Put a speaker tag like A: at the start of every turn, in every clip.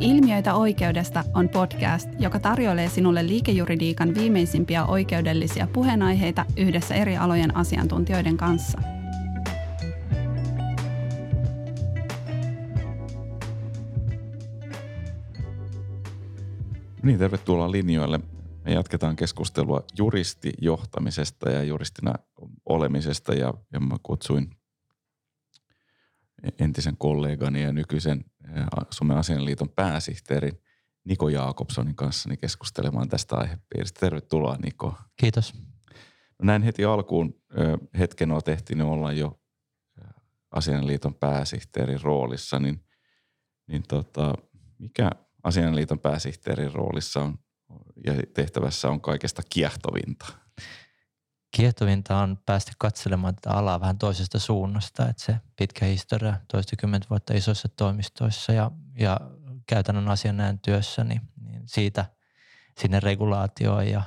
A: Ilmiöitä oikeudesta on podcast, joka tarjoilee sinulle liikejuridiikan viimeisimpiä oikeudellisia puheenaiheita yhdessä eri alojen asiantuntijoiden kanssa.
B: Niin, tervetuloa linjoille. Me jatketaan keskustelua juristijohtamisesta ja juristina olemisesta ja, ja mä kutsuin entisen kollegani ja nykyisen Suomen asianliiton pääsihteerin Niko Jaakobsonin kanssa niin keskustelemaan tästä aihepiiristä. Tervetuloa Niko.
C: Kiitos.
B: No näin heti alkuun hetken tehtiin niin olla jo asianliiton pääsihteerin roolissa, niin, niin tota, mikä asianliiton pääsihteerin roolissa on ja tehtävässä on kaikesta kiehtovinta?
C: Kiehtovinta on päästä katselemaan tätä alaa vähän toisesta suunnasta, että se pitkä historia, toistakymmentä vuotta isoissa toimistoissa ja, ja käytännön asianajan työssä, niin, niin siitä sinne regulaatioon ja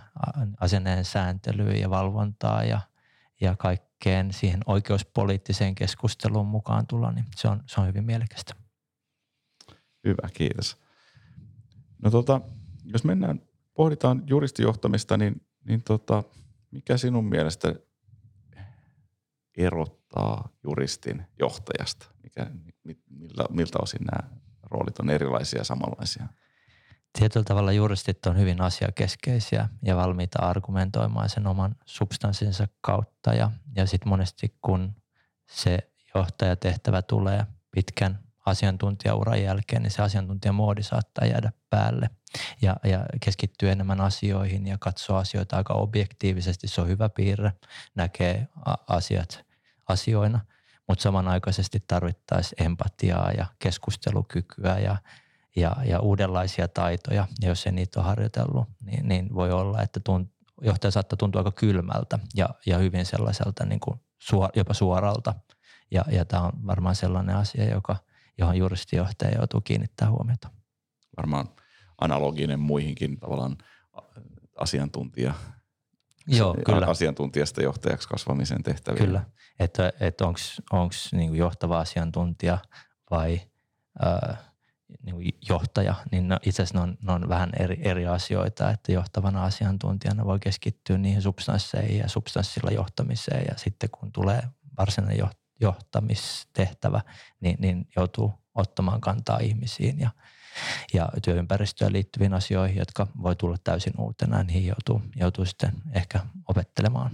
C: asianajan sääntelyyn ja valvontaa ja, ja kaikkeen siihen oikeuspoliittiseen keskusteluun mukaan tulla, niin se on, se on hyvin mielekästä.
B: Hyvä, kiitos. No tota, jos mennään, pohditaan juristijohtamista, niin, niin tota, mikä sinun mielestä erottaa juristin johtajasta? Mikä, miltä, miltä osin nämä roolit on erilaisia ja samanlaisia?
C: Tietyllä tavalla juristit on hyvin asiakeskeisiä ja valmiita argumentoimaan sen oman substanssinsa kautta. Ja, ja sitten monesti kun se johtajatehtävä tulee pitkän asiantuntijauran jälkeen, niin se asiantuntijamoodi saattaa jäädä päälle ja, ja keskittyy enemmän asioihin ja katsoo asioita aika objektiivisesti. Se on hyvä piirre, näkee asiat asioina, mutta samanaikaisesti tarvittaisiin empatiaa ja keskustelukykyä ja, ja, ja uudenlaisia taitoja. Ja jos ei niitä ole harjoitellut, niin, niin voi olla, että tunt, johtaja saattaa tuntua aika kylmältä ja, ja hyvin sellaiselta niin kuin suor, jopa suoralta. Ja, ja tämä on varmaan sellainen asia, joka – johon juristijohtaja joutuu kiinnittää huomiota.
B: Varmaan analoginen muihinkin tavallaan asiantuntija,
C: Joo, kyllä.
B: asiantuntijasta johtajaksi kasvamisen tehtäviin.
C: Kyllä, että, että onko niin johtava asiantuntija vai ää, niin johtaja, niin no, itse asiassa ne on, ne on vähän eri, eri asioita, että johtavana asiantuntijana voi keskittyä niihin substansseihin ja substanssilla johtamiseen ja sitten kun tulee varsinainen johtamistehtävä, niin, niin joutuu ottamaan kantaa ihmisiin ja, ja työympäristöön liittyviin asioihin, jotka voi tulla täysin uutena, niin joutuu, joutuu sitten ehkä opettelemaan.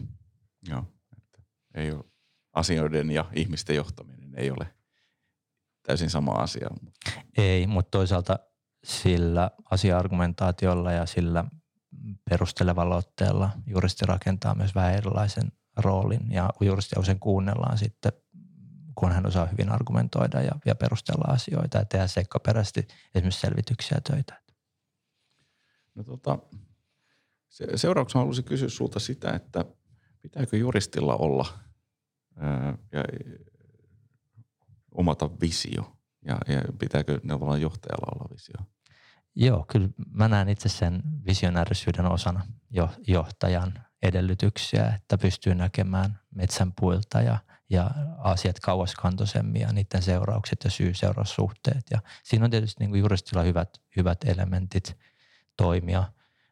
B: Joo, että ei ole asioiden ja ihmisten johtaminen ei ole täysin sama asia.
C: Ei, mutta toisaalta sillä asia-argumentaatiolla ja sillä perustelevalla otteella juristi rakentaa myös vähän erilaisen roolin ja juristi usein kuunnellaan sitten kun hän osaa hyvin argumentoida ja, ja perustella asioita ja tehdä seikkaperäisesti esimerkiksi selvityksiä ja töitä.
B: No tota, se, seuraavaksi haluaisin kysyä sulta sitä, että pitääkö juristilla olla ää, ja, omata visio ja, ja pitääkö neuvonnan johtajalla olla visio?
C: Joo, kyllä mä näen itse sen visionäärisyyden osana jo, johtajan edellytyksiä, että pystyy näkemään metsän puilta ja, ja asiat kauaskantoisemmin ja niiden seuraukset ja syy-seuraussuhteet. Ja siinä on tietysti niin kuin juristilla hyvät, hyvät elementit toimia,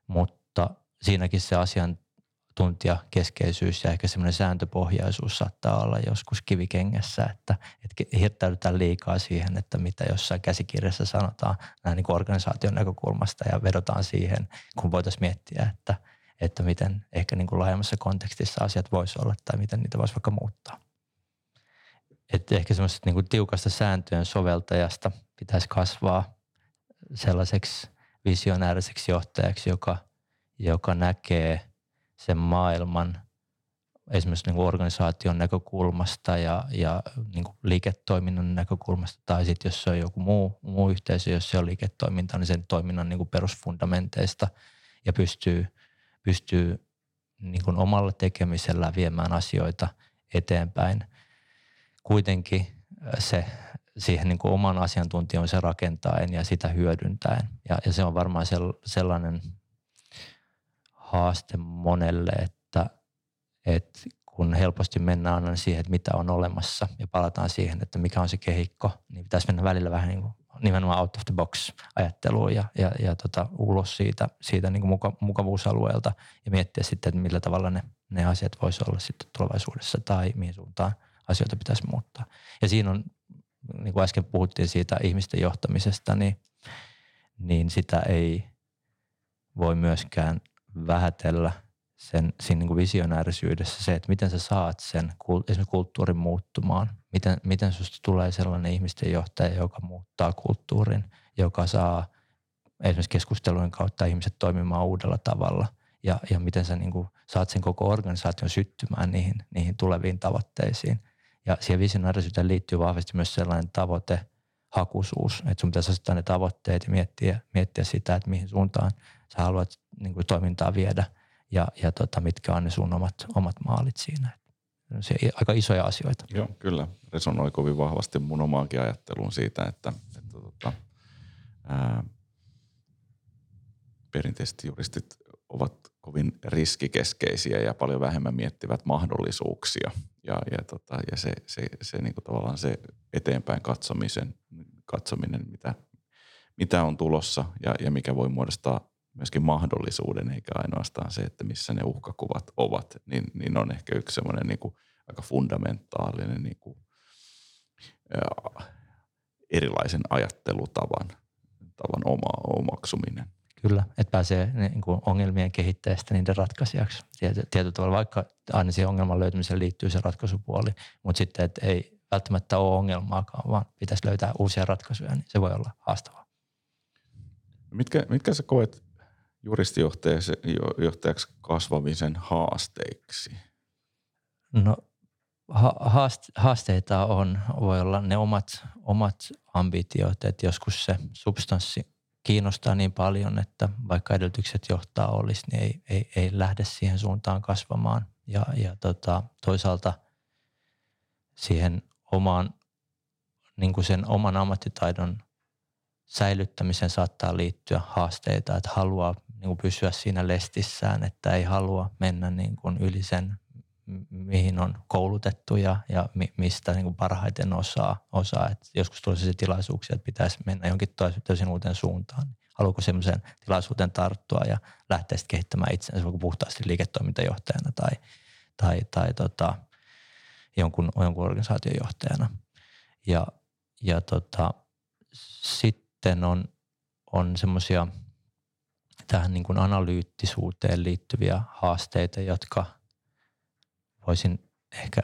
C: mutta siinäkin se asiantuntijakeskeisyys ja ehkä semmoinen sääntöpohjaisuus saattaa olla joskus kivikengessä, että, että hirttäydytään liikaa siihen, että mitä jossain käsikirjassa sanotaan näin niin organisaation näkökulmasta ja vedotaan siihen, kun voitaisiin miettiä, että – että miten ehkä niin kuin laajemmassa kontekstissa asiat voisi olla tai miten niitä voisi vaikka muuttaa. Että ehkä semmoisesta niin kuin tiukasta sääntöjen soveltajasta pitäisi kasvaa sellaiseksi visionääriseksi johtajaksi, joka, joka näkee sen maailman esimerkiksi niin kuin organisaation näkökulmasta ja, ja niin kuin liiketoiminnan näkökulmasta, tai sitten jos se on joku muu, muu yhteisö, jos se on liiketoiminta, niin sen toiminnan niin kuin perusfundamenteista ja pystyy pystyy niin kuin omalla tekemisellä viemään asioita eteenpäin. Kuitenkin äh, se siihen niin kuin oman asiantuntijansa rakentaen ja sitä hyödyntäen. Ja, ja se on varmaan sellainen haaste monelle, että, että kun helposti mennään aina siihen, että mitä on olemassa ja palataan siihen, että mikä on se kehikko, niin pitäisi mennä välillä vähän niin kuin nimenomaan out of the box ajatteluun ja, ja, ja tota, ulos siitä, siitä niin kuin muka, mukavuusalueelta ja miettiä sitten, että millä tavalla ne, ne asiat voisi olla sitten tulevaisuudessa tai mihin suuntaan asioita pitäisi muuttaa. Ja siinä on, niin kuin äsken puhuttiin siitä ihmisten johtamisesta, niin, niin sitä ei voi myöskään vähätellä – sen siinä niin kuin visionäärisyydessä se, että miten sä saat sen esimerkiksi kulttuurin muuttumaan. Miten, miten susta tulee sellainen ihmisten johtaja, joka muuttaa kulttuurin, joka saa esimerkiksi keskustelujen kautta ihmiset toimimaan uudella tavalla. Ja, ja miten sä niin kuin saat sen koko organisaation syttymään niihin, niihin tuleviin tavoitteisiin. Ja siihen visionäärisyyteen liittyy vahvasti myös sellainen tavoite, hakuisuus, että sun pitäisi asettaa ne tavoitteet ja miettiä, miettiä sitä, että mihin suuntaan sä haluat niin kuin toimintaa viedä – ja, ja tota, mitkä on ne sun omat, omat maalit siinä. Se aika isoja asioita.
B: Joo, kyllä. Resonoi kovin vahvasti mun omaankin ajatteluun siitä, että, että tota, ää, perinteiset juristit ovat kovin riskikeskeisiä ja paljon vähemmän miettivät mahdollisuuksia. Ja, ja, tota, ja se, se, se niin kuin tavallaan se eteenpäin katsomisen, katsominen, mitä, mitä on tulossa ja, ja mikä voi muodostaa myöskin mahdollisuuden, eikä ainoastaan se, että missä ne uhkakuvat ovat, niin, niin on ehkä yksi semmoinen niin aika fundamentaalinen niin kuin, ja, erilaisen ajattelutavan tavan oma, omaksuminen.
C: Kyllä, että pääsee niin kuin ongelmien kehittäjästä niiden ratkaisijaksi. Tietyllä tavalla, vaikka aina siihen ongelman löytymiseen liittyy se ratkaisupuoli, mutta sitten, että ei välttämättä ole ongelmaakaan, vaan pitäisi löytää uusia ratkaisuja, niin se voi olla haastavaa.
B: Mitkä, mitkä sä koet juristijohtajaksi kasvamisen haasteiksi?
C: No haasteita on, voi olla ne omat, omat ambitiot, että joskus se substanssi kiinnostaa niin paljon, että vaikka edellytykset johtaa olisi, niin ei, ei, ei lähde siihen suuntaan kasvamaan. Ja, ja tota, toisaalta siihen omaan, niin kuin sen oman ammattitaidon säilyttämiseen saattaa liittyä haasteita, että haluaa niin kuin pysyä siinä lestissään, että ei halua mennä niin kuin yli sen, mihin on koulutettu ja, ja mi, mistä niin kuin parhaiten osaa. osaa. Et joskus tulee sellaisia tilaisuuksia, että pitäisi mennä jonkin täysin uuteen suuntaan. Haluatko semmoisen tilaisuuteen tarttua ja lähteä sitten kehittämään itsensä puhtaasti liiketoimintajohtajana tai, tai, tai tota, jonkun, jonkun organisaation johtajana. Ja, ja tota, sitten on, on semmoisia – tähän niin kuin analyyttisuuteen liittyviä haasteita, jotka voisin ehkä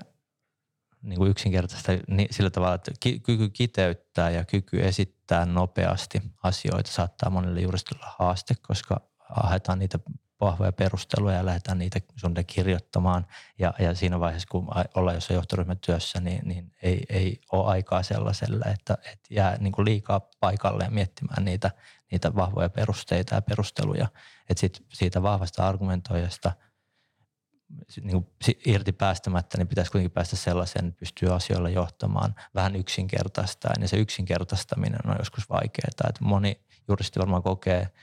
C: niin kuin yksinkertaista sillä tavalla, että kyky kiteyttää ja kyky esittää nopeasti asioita saattaa monelle juristille haaste, koska haetaan niitä vahvoja perusteluja ja lähdetään niitä suunnilleen kirjoittamaan. Ja, ja siinä vaiheessa, kun ollaan jossain johtoryhmän työssä, niin, niin ei, ei ole aikaa sellaiselle, että, että jää niin kuin liikaa paikalle miettimään niitä, niitä vahvoja perusteita ja perusteluja. Että siitä vahvasta argumentoijasta niin kuin irti päästämättä, niin pitäisi kuitenkin päästä sellaiseen, että pystyy asioilla johtamaan vähän yksinkertaistaan. Ja se yksinkertaistaminen on joskus vaikeaa. Että moni juristi varmaan kokee –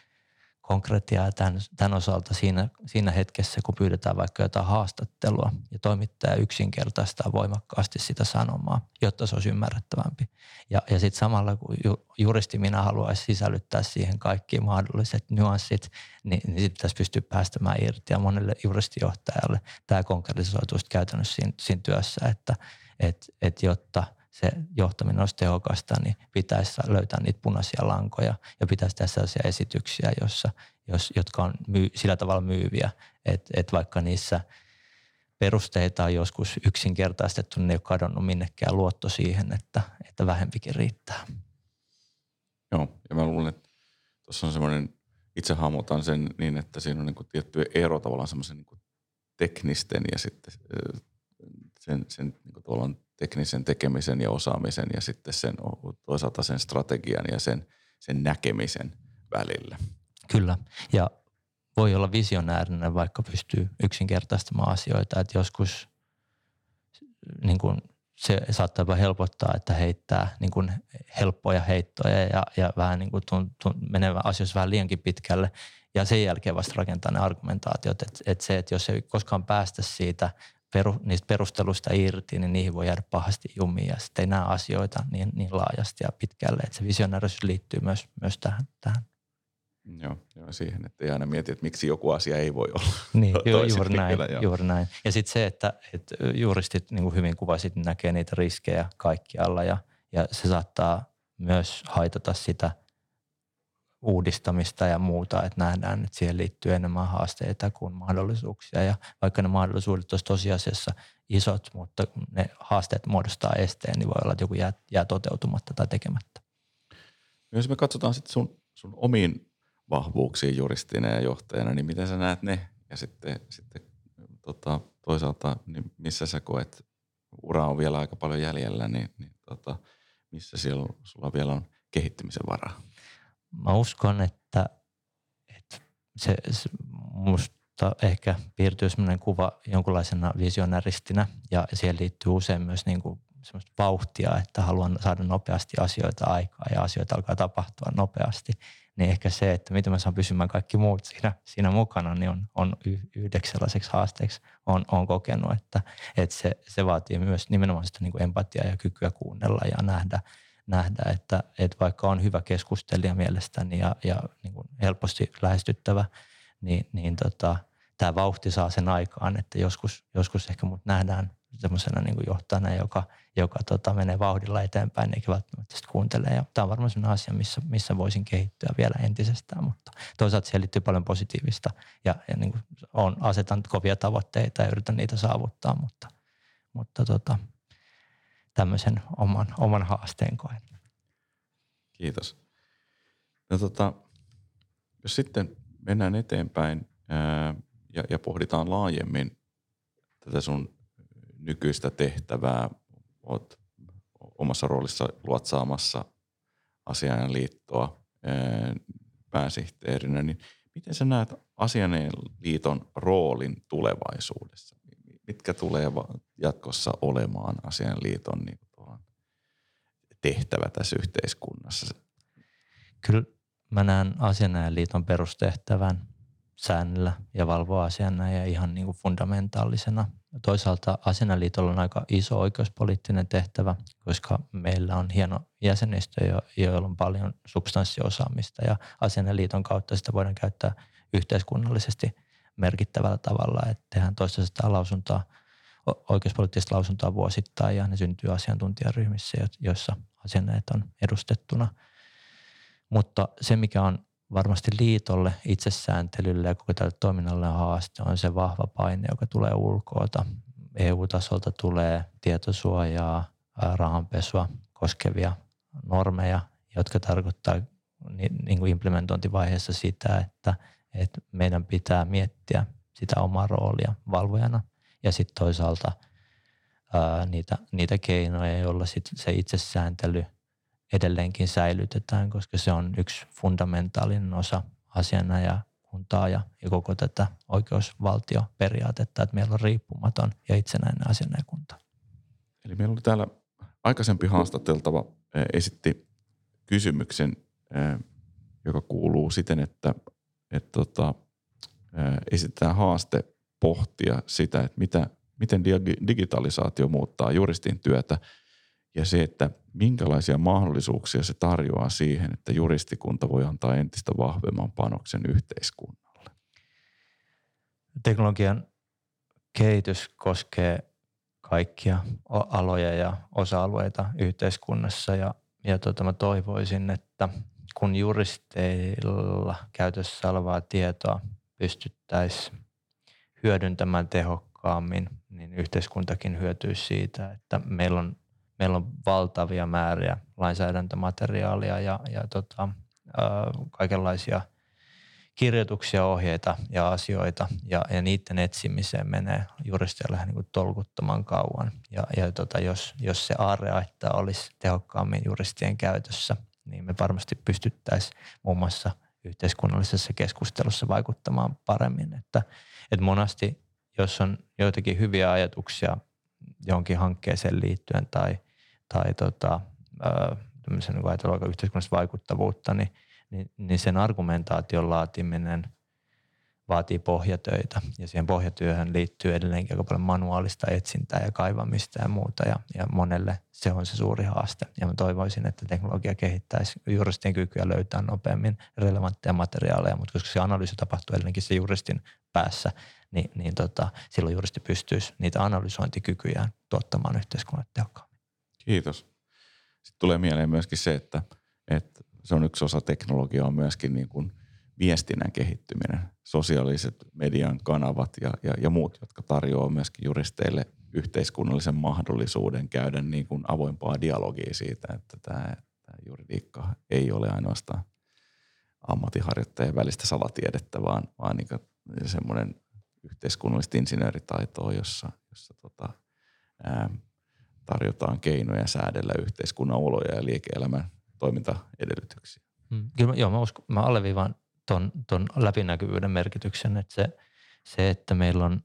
C: konkretiaa tämän, tämän osalta siinä, siinä hetkessä, kun pyydetään vaikka jotain haastattelua ja toimittaja yksinkertaistaa voimakkaasti sitä sanomaa, jotta se olisi ymmärrettävämpi. Ja, ja sitten samalla kun ju, juristi minä haluaisi sisällyttää siihen kaikki mahdolliset nyanssit, niin, niin sitten pitäisi pystyä päästämään irti. Ja monelle juristijohtajalle tämä konkretisoituu käytännössä siinä, siinä työssä, että et, et jotta – se johtaminen olisi tehokasta, niin pitäisi löytää niitä punaisia lankoja ja pitäisi tehdä sellaisia esityksiä, jossa, jos, jotka on myy, sillä tavalla myyviä, että, että vaikka niissä perusteita on joskus yksinkertaistettu, niin ei ole kadonnut minnekään luotto siihen, että, että vähempikin riittää.
B: Joo, ja mä luulen, että tuossa on semmoinen, itse hahmotan sen niin, että siinä on niin kuin tietty ero tavallaan semmoisen niin teknisten ja sitten sen, sen niin kuin tavallaan teknisen tekemisen ja osaamisen ja sitten sen toisaalta sen strategian ja sen, sen näkemisen välillä.
C: Kyllä. Ja voi olla visionäärinen, vaikka pystyy yksinkertaistamaan asioita. Että joskus niin kuin se saattaa jopa helpottaa, että heittää niin kuin helppoja heittoja ja, ja vähän niin kuin tun, tun, menee asioissa vähän liiankin pitkälle. Ja sen jälkeen vasta rakentaa ne argumentaatiot. Että et se, että jos ei koskaan päästä siitä peru, niistä perusteluista irti, niin niihin voi jäädä pahasti jumiin ja sitten ei näe asioita niin, niin laajasti ja pitkälle. Että se visionäärisyys liittyy myös, myös tähän, tähän.
B: Joo, joo, siihen, että ei aina mieti, että miksi joku asia ei voi olla.
C: Niin, juuri näin, joo. juuri näin. Ja sitten se, että, että juristit niin kuin hyvin kuvasit, näkee niitä riskejä kaikkialla ja, ja se saattaa myös haitata sitä uudistamista ja muuta, että nähdään, että siihen liittyy enemmän haasteita kuin mahdollisuuksia. Ja vaikka ne mahdollisuudet olisivat tosiasiassa isot, mutta ne haasteet muodostaa esteen, niin voi olla, että joku jää, jää toteutumatta tai tekemättä.
B: Jos me katsotaan sitten sun, sun omiin vahvuuksiin juristina ja johtajana, niin miten sä näet ne? Ja sitten, sitten tota, toisaalta, niin missä sä koet, ura on vielä aika paljon jäljellä, niin, niin tota, missä siellä sulla vielä on kehittymisen varaa?
C: Mä uskon, että, että se, se musta ehkä piirtyy sellainen kuva jonkunlaisena visionäristinä. Ja siihen liittyy usein myös niin kuin semmoista vauhtia, että haluan saada nopeasti asioita aikaa ja asioita alkaa tapahtua nopeasti. Niin ehkä se, että miten mä saan pysymään kaikki muut siinä, siinä mukana, niin on, on yhdeksi sellaiseksi haasteeksi. On, on kokenut, että, että se, se vaatii myös nimenomaan sitä niin kuin empatiaa ja kykyä kuunnella ja nähdä, nähdä että, että vaikka on hyvä keskustelija mielestäni ja, ja niin kuin helposti lähestyttävä, niin, niin tota, tämä vauhti saa sen aikaan, että joskus, joskus ehkä mut nähdään semmoisena niin johtajana, joka, joka tota, menee vauhdilla eteenpäin eikä välttämättä sitten kuuntele. Ja tämä on varmaan sellainen asia, missä, missä voisin kehittyä vielä entisestään, mutta toisaalta siihen liittyy paljon positiivista ja, ja niin kuin on, asetan kovia tavoitteita ja yritän niitä saavuttaa, mutta, mutta tota, tämmöisen oman, oman haasteen koen.
B: Kiitos. No tota, jos sitten mennään eteenpäin ää, ja, ja pohditaan laajemmin tätä sun nykyistä tehtävää, olet omassa roolissa luotsaamassa asianliittoa pääsihteerinä, niin miten sä näet liiton roolin tulevaisuudessa? Mitkä tulee jatkossa olemaan asianliiton niin tehtävä tässä yhteiskunnassa?
C: Kyllä mä näen asianajaliiton perustehtävän säännellä ja valvoa asianajan ihan niin kuin fundamentaalisena Toisaalta Asenaliitolla on aika iso oikeuspoliittinen tehtävä, koska meillä on hieno jäsenistö, joilla on paljon substanssiosaamista ja Asenaliiton kautta sitä voidaan käyttää yhteiskunnallisesti merkittävällä tavalla. Että tehdään toista lausuntoa, oikeuspoliittista lausuntoa vuosittain ja ne syntyy asiantuntijaryhmissä, joissa asianajat on edustettuna. Mutta se, mikä on varmasti liitolle, itsesääntelylle ja koko tälle toiminnalle haaste on se vahva paine, joka tulee ulkoota. EU-tasolta tulee tietosuojaa, rahanpesua koskevia normeja, jotka tarkoittaa niin kuin implementointivaiheessa sitä, että, että meidän pitää miettiä sitä omaa roolia valvojana ja sitten toisaalta ää, niitä, niitä keinoja, joilla sit se itsesääntely – edelleenkin säilytetään, koska se on yksi fundamentaalinen osa asiana ja kuntaa ja, ja koko tätä oikeusvaltioperiaatetta, että meillä on riippumaton ja itsenäinen asianajakunta.
B: Eli meillä oli täällä aikaisempi haastateltava esitti kysymyksen, joka kuuluu siten, että, että tota, esitetään haaste pohtia sitä, että mitä, miten digitalisaatio muuttaa juristin työtä – ja se, että minkälaisia mahdollisuuksia se tarjoaa siihen, että juristikunta voi antaa entistä vahvemman panoksen yhteiskunnalle.
C: Teknologian kehitys koskee kaikkia aloja ja osa-alueita yhteiskunnassa ja, ja tota, mä toivoisin, että kun juristeilla käytössä olevaa tietoa pystyttäisiin hyödyntämään tehokkaammin, niin yhteiskuntakin hyötyisi siitä, että meillä on meillä on valtavia määriä lainsäädäntömateriaalia ja, ja tota, ää, kaikenlaisia kirjoituksia, ohjeita ja asioita ja, ja niiden etsimiseen menee juristeilla niin kuin tolkuttoman kauan. Ja, ja tota, jos, jos se aarreaitta olisi tehokkaammin juristien käytössä, niin me varmasti pystyttäisiin muun muassa yhteiskunnallisessa keskustelussa vaikuttamaan paremmin. Että, että monasti, jos on joitakin hyviä ajatuksia johonkin hankkeeseen liittyen tai tai tota, tämmöisen niin yhteiskunnallista vaikuttavuutta, niin, niin, niin sen argumentaation laatiminen vaatii pohjatöitä ja siihen pohjatyöhön liittyy edelleenkin aika paljon manuaalista etsintää ja kaivamista ja muuta ja, ja monelle se on se suuri haaste. Ja mä toivoisin, että teknologia kehittäisi juristin kykyä löytää nopeammin relevantteja materiaaleja, mutta koska se analyysi tapahtuu edelleenkin se juristin päässä, niin, niin tota, silloin juristi pystyisi niitä analysointikykyjä tuottamaan yhteiskunnalle tehokkaammin.
B: Kiitos. Sitten tulee mieleen myöskin se, että, että se on yksi osa teknologiaa myöskin niin kuin viestinnän kehittyminen, sosiaaliset median kanavat ja, ja, ja muut, jotka tarjoavat myöskin juristeille yhteiskunnallisen mahdollisuuden käydä niin kuin avoimpaa dialogia siitä, että tämä, tämä juridiikka ei ole ainoastaan ammattiharjoittajien välistä salatiedettä, vaan, vaan niin semmoinen yhteiskunnallista insinööritaitoa, jossa, jossa tota, ää, tarjotaan keinoja säädellä yhteiskunnan oloja ja liike-elämän toimintaedellytyksiä.
C: Hmm. Kyllä joo, mä, uskon, mä alleviivaan ton, ton läpinäkyvyyden merkityksen, että se, se, että meillä on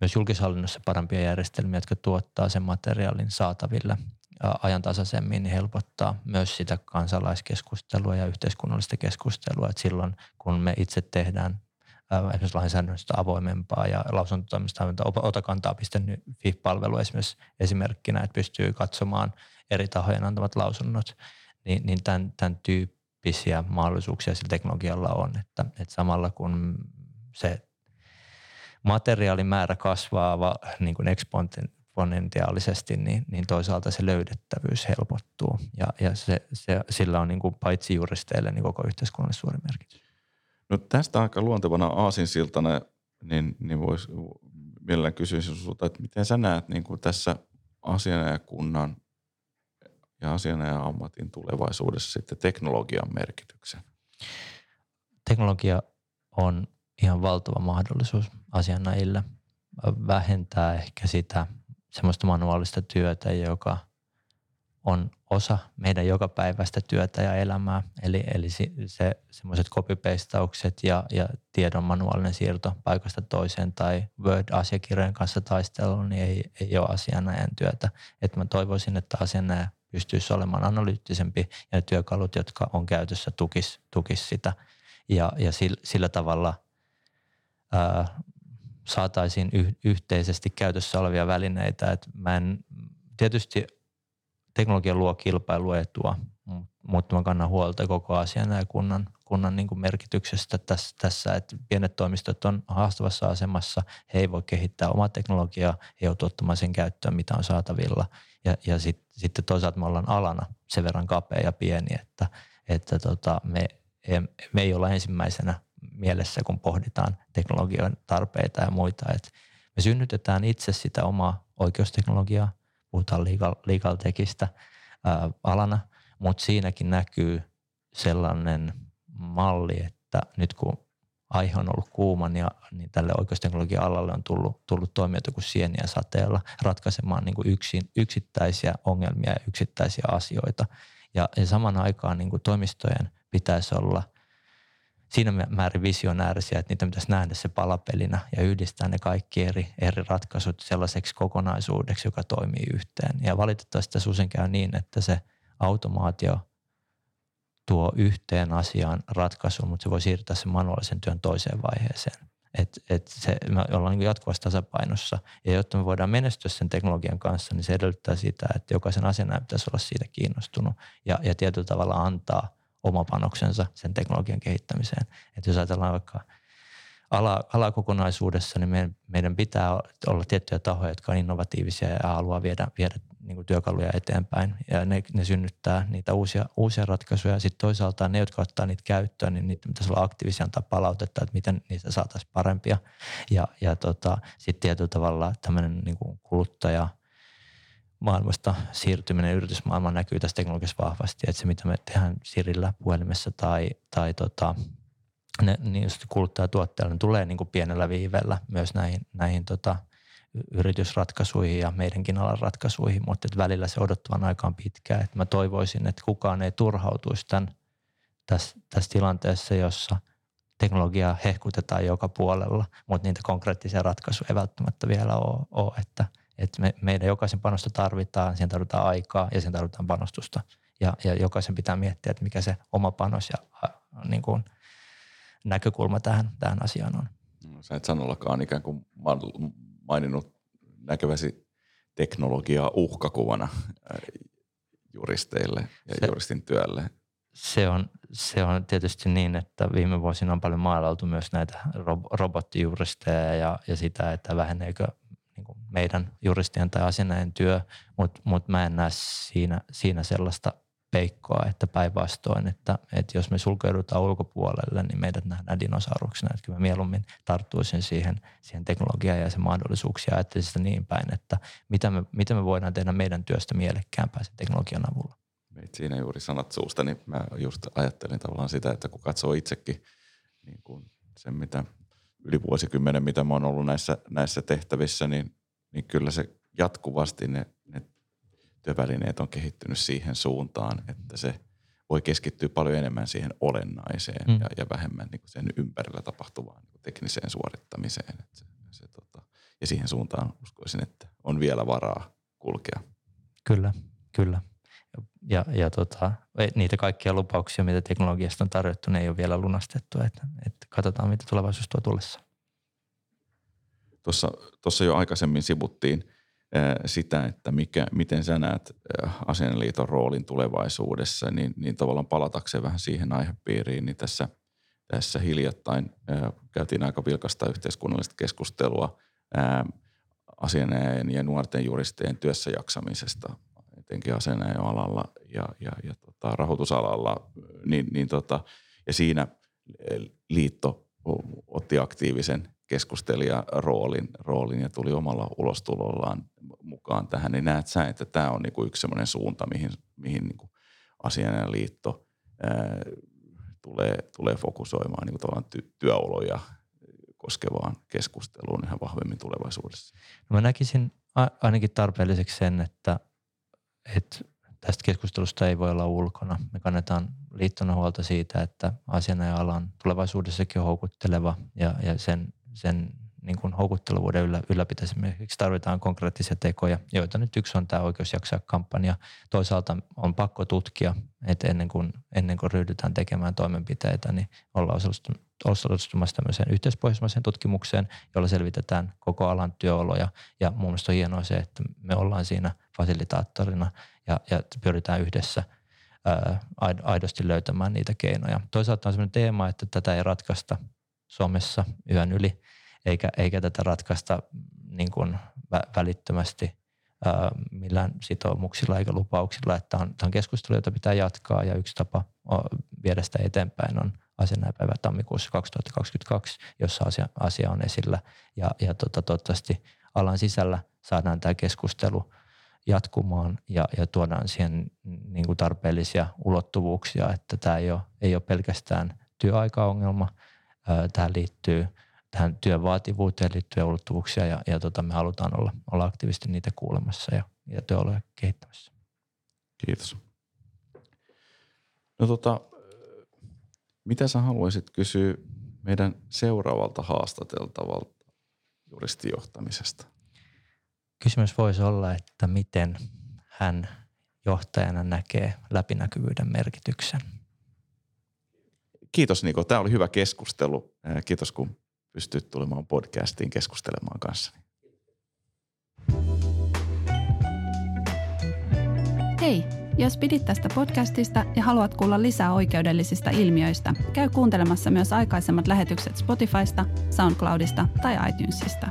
C: myös julkishallinnossa parempia järjestelmiä, jotka tuottaa sen materiaalin saataville ajantasaisemmin, niin helpottaa myös sitä kansalaiskeskustelua ja yhteiskunnallista keskustelua. Että silloin kun me itse tehdään esimerkiksi lainsäädännöstä avoimempaa ja lausuntotoimista otakantaa.fi-palvelu esimerkiksi esimerkkinä, että pystyy katsomaan eri tahojen antamat lausunnot, niin, niin tämän, tämän tyyppisiä mahdollisuuksia sillä teknologialla on, että, että samalla kun se materiaalimäärä kasvaa va, niin kuin eksponentiaalisesti, niin, niin toisaalta se löydettävyys helpottuu ja, ja se, se, sillä on niin kuin paitsi juristeille niin koko yhteiskunnalle suuri merkitys.
B: No tästä aika luontevana aasinsiltana, niin, niin voisi mielellään kysyä sinulta, että miten sä näet niin kuin tässä asianajakunnan ja asianajan ammatin tulevaisuudessa sitten teknologian merkityksen?
C: Teknologia on ihan valtava mahdollisuus asianajille vähentää ehkä sitä semmoista manuaalista työtä, joka on osa meidän jokapäiväistä työtä ja elämää. Eli, eli se, semmoiset copy-pastaukset ja, ja tiedon manuaalinen siirto paikasta toiseen tai Word-asiakirjojen kanssa taistelu, niin ei, ei ole asianajan työtä. Että mä toivoisin, että asianaja pystyisi olemaan analyyttisempi ja ne työkalut, jotka on käytössä, tukis, tukis sitä. Ja, ja sillä, sillä tavalla ää, saataisiin y, yhteisesti käytössä olevia välineitä. Et mä en, tietysti teknologia luo kilpailuetua, mutta mä kannan huolta koko asian ja kunnan, kunnan niin kuin merkityksestä tässä, tässä, että pienet toimistot on haastavassa asemassa, he ei voi kehittää omaa teknologiaa, he joutuu ottamaan sen käyttöön, mitä on saatavilla. Ja, ja sit, sitten toisaalta me ollaan alana sen verran kapea ja pieni, että, että tota, me, me ei olla ensimmäisenä mielessä, kun pohditaan teknologian tarpeita ja muita. että me synnytetään itse sitä omaa oikeusteknologiaa, puhutaan legal, legal techistä ää, alana, mutta siinäkin näkyy sellainen malli, että nyt kun aihe on ollut kuuma, niin, niin tälle oikeusteknologian alalle on tullut, tullut toimijoita kuin sieniä sateella ratkaisemaan niin kuin yksin, yksittäisiä ongelmia ja yksittäisiä asioita. Ja, ja saman aikaan niin kuin toimistojen pitäisi olla – siinä määrin visionäärisiä, että niitä pitäisi nähdä se palapelinä ja yhdistää ne kaikki eri, eri ratkaisut sellaiseksi kokonaisuudeksi, joka toimii yhteen. Ja valitettavasti tässä usein käy niin, että se automaatio tuo yhteen asiaan ratkaisun, mutta se voi siirtää sen manuaalisen työn toiseen vaiheeseen. Et, et se, me ollaan niin jatkuvassa tasapainossa ja jotta me voidaan menestyä sen teknologian kanssa, niin se edellyttää sitä, että jokaisen asian pitäisi olla siitä kiinnostunut ja, ja tietyllä tavalla antaa – oma panoksensa sen teknologian kehittämiseen. Että jos ajatellaan vaikka ala, alakokonaisuudessa, niin meidän, meidän pitää olla tiettyjä tahoja, jotka on innovatiivisia ja haluaa viedä, viedä niin kuin työkaluja eteenpäin. Ja ne, ne synnyttää niitä uusia, uusia ratkaisuja. Sitten toisaalta ne, jotka ottaa niitä käyttöön, niin niitä pitäisi olla aktiivisia antaa palautetta, että miten niistä saataisiin parempia. Ja, ja tota, sitten tietyllä tavalla tämmöinen niin kuin kuluttaja – maailmasta siirtyminen yritysmaailmaan näkyy tässä teknologiassa vahvasti, että se mitä me tehdään Sirillä puhelimessa tai, tai tota, ne, niin kuluttajatuotteilla, ne tulee niin kuin pienellä viivellä myös näihin, näihin tota, yritysratkaisuihin ja meidänkin alan ratkaisuihin, mutta että välillä se odottavan aika on pitkää. Että mä toivoisin, että kukaan ei turhautuisi tämän, tässä, tässä tilanteessa, jossa teknologiaa hehkutetaan joka puolella, mutta niitä konkreettisia ratkaisuja ei välttämättä vielä ole, ole että – että me, meidän jokaisen panosta tarvitaan, siihen tarvitaan aikaa ja siihen tarvitaan panostusta. Ja, ja jokaisen pitää miettiä, että mikä se oma panos ja niin kuin, näkökulma tähän, tähän asiaan on.
B: No, sä et sanollakaan ikään kuin maininnut näkeväsi teknologiaa uhkakuvana juristeille ja se, juristin työlle.
C: Se on, se on tietysti niin, että viime vuosina on paljon maalailtu myös näitä robottijuristeja ja, ja sitä, että väheneekö niin meidän juristien tai asianajan työ, mutta mut mä en näe siinä, siinä sellaista peikkoa, että päinvastoin, että, että jos me sulkeudutaan ulkopuolelle, niin meidät nähdään dinosauruksena. Että kyllä mä mieluummin tarttuisin siihen, siihen teknologiaan ja sen mahdollisuuksia ajattelisin sitä niin päin, että mitä me, mitä me voidaan tehdä meidän työstä mielekkäämpää sen teknologian avulla.
B: Meit siinä juuri sanat suusta, niin mä just ajattelin tavallaan sitä, että kun katsoo itsekin niin kuin sen, mitä yli vuosikymmenen, mitä mä oon ollut näissä, näissä tehtävissä, niin, niin kyllä se jatkuvasti ne työvälineet on kehittynyt siihen suuntaan, että se voi keskittyä paljon enemmän siihen olennaiseen mm. ja, ja vähemmän niin kuin sen ympärillä tapahtuvaan niin tekniseen suorittamiseen. Että se, se, tota, ja siihen suuntaan uskoisin, että on vielä varaa kulkea.
C: Kyllä, kyllä. Ja, ja tota, niitä kaikkia lupauksia, mitä teknologiasta on tarjottu, ne ei ole vielä lunastettu. Että, että katsotaan, mitä tulevaisuus tuo tullessa.
B: Tuossa, tuossa jo aikaisemmin sivuttiin – sitä, että mikä, miten sä näet Asianliiton roolin tulevaisuudessa, niin, niin tavallaan palatakseen vähän siihen aihepiiriin, niin tässä, tässä hiljattain käytiin aika vilkasta yhteiskunnallista keskustelua asianajan ja nuorten juristien työssä jaksamisesta, etenkin asianajan alalla ja, ja, ja tota, rahoitusalalla, niin, niin tota, ja siinä liitto otti aktiivisen keskustelija roolin, ja tuli omalla ulostulollaan mukaan tähän, niin näet sä, että tämä on niinku yksi sellainen suunta, mihin, mihin niinku asianajaliitto ää, tulee, tulee fokusoimaan niinku ty, työoloja koskevaan keskusteluun ihan vahvemmin tulevaisuudessa?
C: No mä näkisin ainakin tarpeelliseksi sen, että, että tästä keskustelusta ei voi olla ulkona. Me kannetaan liittona huolta siitä, että asianajalan on tulevaisuudessakin houkutteleva ja, ja sen sen niin kuin houkuttelevuuden yllä, ylläpitämiseksi tarvitaan konkreettisia tekoja, joita nyt yksi on tämä oikeus jaksaa kampanja. Toisaalta on pakko tutkia, että ennen kuin, ennen kuin ryhdytään tekemään toimenpiteitä, niin ollaan osallistumassa tämmöiseen yhteispohjoismaiseen tutkimukseen, jolla selvitetään koko alan työoloja. Ja mun mielestä on hienoa se, että me ollaan siinä fasilitaattorina ja, ja pyritään yhdessä ää, aidosti löytämään niitä keinoja. Toisaalta on sellainen teema, että tätä ei ratkaista – Suomessa yön yli, eikä, eikä tätä ratkaista niin kuin välittömästi ää, millään sitoumuksilla eikä lupauksilla, että on, tämä on keskustelu, jota pitää jatkaa ja yksi tapa viedä sitä eteenpäin on asianajapäivä tammikuussa 2022, jossa asia, asia on esillä. Ja, ja tota, toivottavasti alan sisällä saadaan tämä keskustelu jatkumaan ja, ja tuodaan siihen niin kuin tarpeellisia ulottuvuuksia, että tämä ei ole, ei ole pelkästään työaikaongelma, Tähän liittyy tähän työn vaativuuteen liittyviä ulottuvuuksia ja, ja tota, me halutaan olla, olla aktiivisesti niitä kuulemassa ja, ja työoloja kehittämässä.
B: Kiitos. No tota, mitä sä haluaisit kysyä meidän seuraavalta haastateltavalta juristijohtamisesta?
C: Kysymys voisi olla, että miten hän johtajana näkee läpinäkyvyyden merkityksen –
B: kiitos Niko, tämä oli hyvä keskustelu. Kiitos kun pystyt tulemaan podcastiin keskustelemaan kanssani.
A: Hei, jos pidit tästä podcastista ja haluat kuulla lisää oikeudellisista ilmiöistä, käy kuuntelemassa myös aikaisemmat lähetykset Spotifysta, SoundCloudista tai iTunesista.